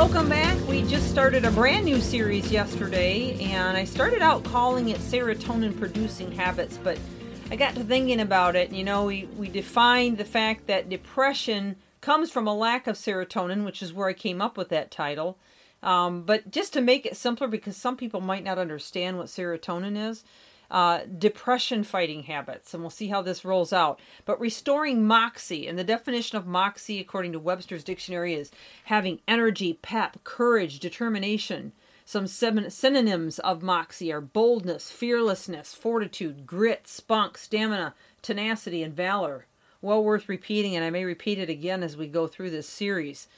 Welcome back. We just started a brand new series yesterday, and I started out calling it serotonin producing habits, but I got to thinking about it. You know, we, we defined the fact that depression comes from a lack of serotonin, which is where I came up with that title. Um, but just to make it simpler, because some people might not understand what serotonin is, uh, depression fighting habits, and we'll see how this rolls out. But restoring moxie, and the definition of moxie, according to Webster's dictionary, is having energy, pep, courage, determination. Some synonyms of moxie are boldness, fearlessness, fortitude, grit, spunk, stamina, tenacity, and valor. Well worth repeating, and I may repeat it again as we go through this series.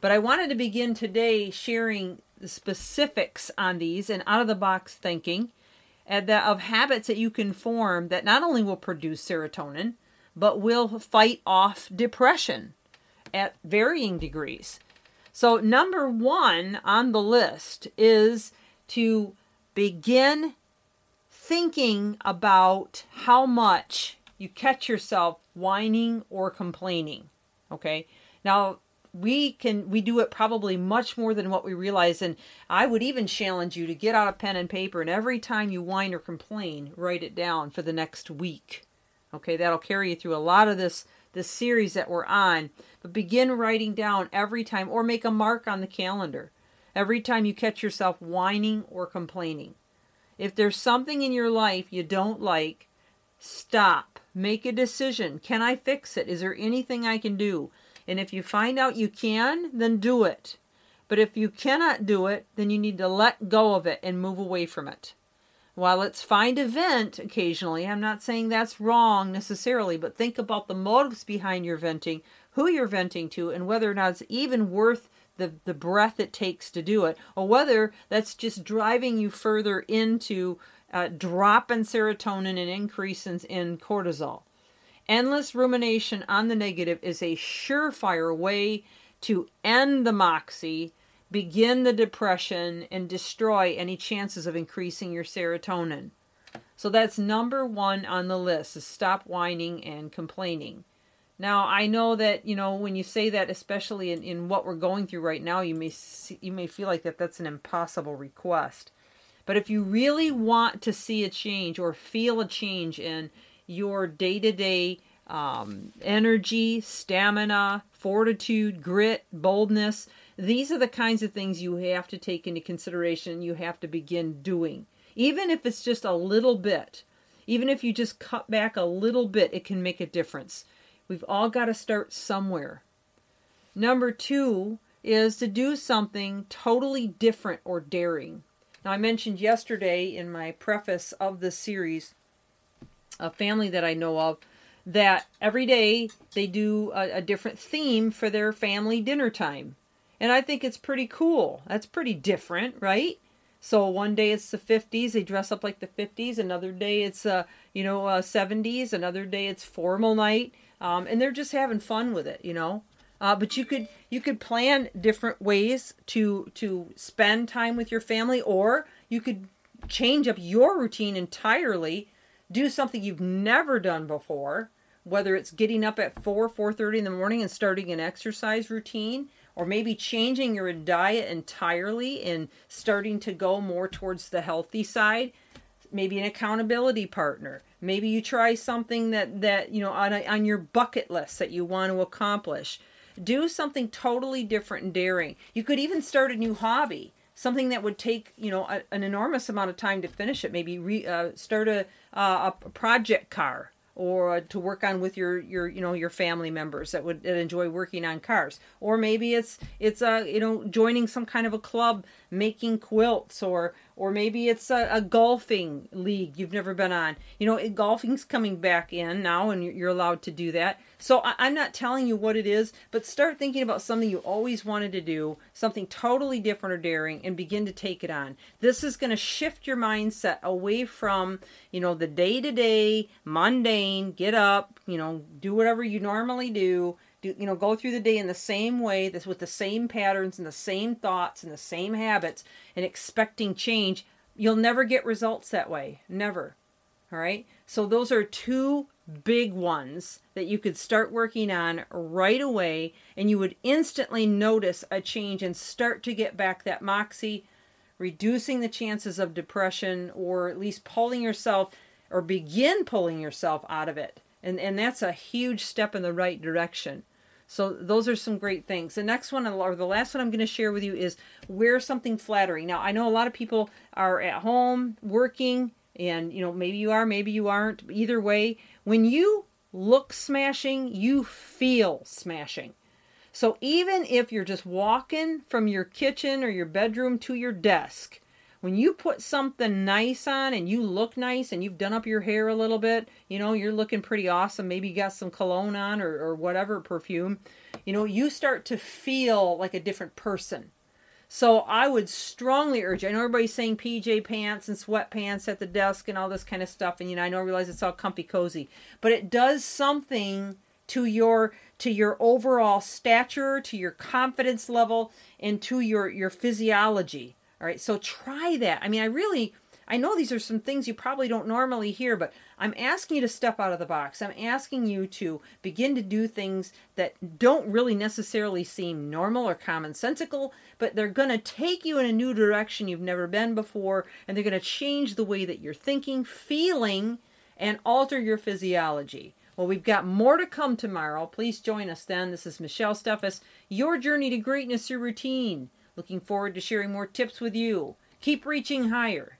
But I wanted to begin today sharing the specifics on these and out of the box thinking Uh, that of habits that you can form that not only will produce serotonin, but will fight off depression at varying degrees. So, number one on the list is to begin thinking about how much you catch yourself whining or complaining. Okay. Now, we can we do it probably much more than what we realize. And i would even challenge you to get out a pen and paper and every time you whine or complain write it down for the next week. Okay that'll carry you through a lot of this this series that we're on. But begin writing down every time or make a mark on the calendar every time you catch yourself whining or complaining. If there's something in your life you don't like stop. Make a decision. Can i fix it? Is there anything i can do and if you find out you can, then do it. But if you cannot do it, then you need to let go of it and move away from it. While it's fine to vent occasionally, I'm not saying that's wrong necessarily, but think about the motives behind your venting, who you're venting to, and whether or not it's even worth the, the breath it takes to do it, or whether that's just driving you further into uh, drop in serotonin and increases in cortisol. Endless rumination on the negative is a surefire way to end the moxie, begin the depression, and destroy any chances of increasing your serotonin. So that's number one on the list is stop whining and complaining. Now I know that you know when you say that, especially in, in what we're going through right now, you may see, you may feel like that that's an impossible request. But if you really want to see a change or feel a change in your day to day energy, stamina, fortitude, grit, boldness. These are the kinds of things you have to take into consideration. You have to begin doing. Even if it's just a little bit, even if you just cut back a little bit, it can make a difference. We've all got to start somewhere. Number two is to do something totally different or daring. Now, I mentioned yesterday in my preface of this series a family that I know of that every day they do a, a, different theme for their family dinner time. And I think it's pretty cool. That's pretty different, right? So one day it's the 50s, they dress up like the 50s. Another day it's, uh, you know, uh, 70s. Another day it's formal night. Um, and they're just having fun with it, you know. Uh, but you could you could plan different ways to to spend time with your family, or you could change up your routine entirely do something you've never done before whether it's getting up at 4 4.30 in the morning and starting an exercise routine or maybe changing your diet entirely and starting to go more towards the healthy side maybe an accountability partner. Maybe you try something that that you know on, a, on your bucket list that you want to accomplish. Do something totally different and daring. You could even start a new hobby something that would take you know a, an enormous amount of time to finish it. Maybe re, uh, start a, uh, a project car or to work on with your your you know your family members that would that enjoy working on cars. Or maybe it's it's a you know joining some kind of a club making quilts or or maybe it's a, a, golfing league you've never been on. You know, golfing's coming back in now, and you're allowed to do that. So I, am not telling you what it is, but start thinking about something you always wanted to do, something totally different or daring, and begin to take it on. This is going to shift your mindset away from, you know, the day to day, mundane, get up, you know, do whatever you normally do do, you know go through the day in the same way this with the same patterns and the same thoughts and the same habits and expecting change you'll never get results that way. Never. All right? So those are two big ones that you could start working on right away and you would instantly notice a change and start to get back that moxie reducing the chances of depression or at least pulling yourself or begin pulling yourself out of it. And and that's a huge step in the right direction so those are some great things. The next one, or the last one I'm going to share with you, is wear something flattering. Now I know a lot of people are at home working, and you know maybe you are, maybe you aren't. Either way, when you look smashing, you feel smashing. So even if you're just walking from your kitchen or your bedroom to your desk, when you put something nice on and you look nice and you've done up your hair a little bit, you know, you're looking pretty awesome. Maybe you got some cologne on or, or whatever perfume, you know, you start to feel like a different person. So I would strongly urge. I know everybody's saying PJ pants and sweatpants at the desk and all this kind of stuff, and you know I know I realize it's all comfy cozy, but it does something to your to your overall stature, to your confidence level, and to your your physiology. All right, so try that. I mean, I really, I know these are some things you probably don't normally hear, but I'm asking you to step out of the box. I'm asking you to begin to do things that don't really necessarily seem normal or commonsensical, but they're going to take you in a new direction you've never been before, and they're going to change the way that you're thinking, feeling, and alter your physiology. Well, we've got more to come tomorrow. Please join us then. This is Michelle Steffes, your journey to greatness, your routine. Looking forward to sharing more tips with you. Keep reaching higher.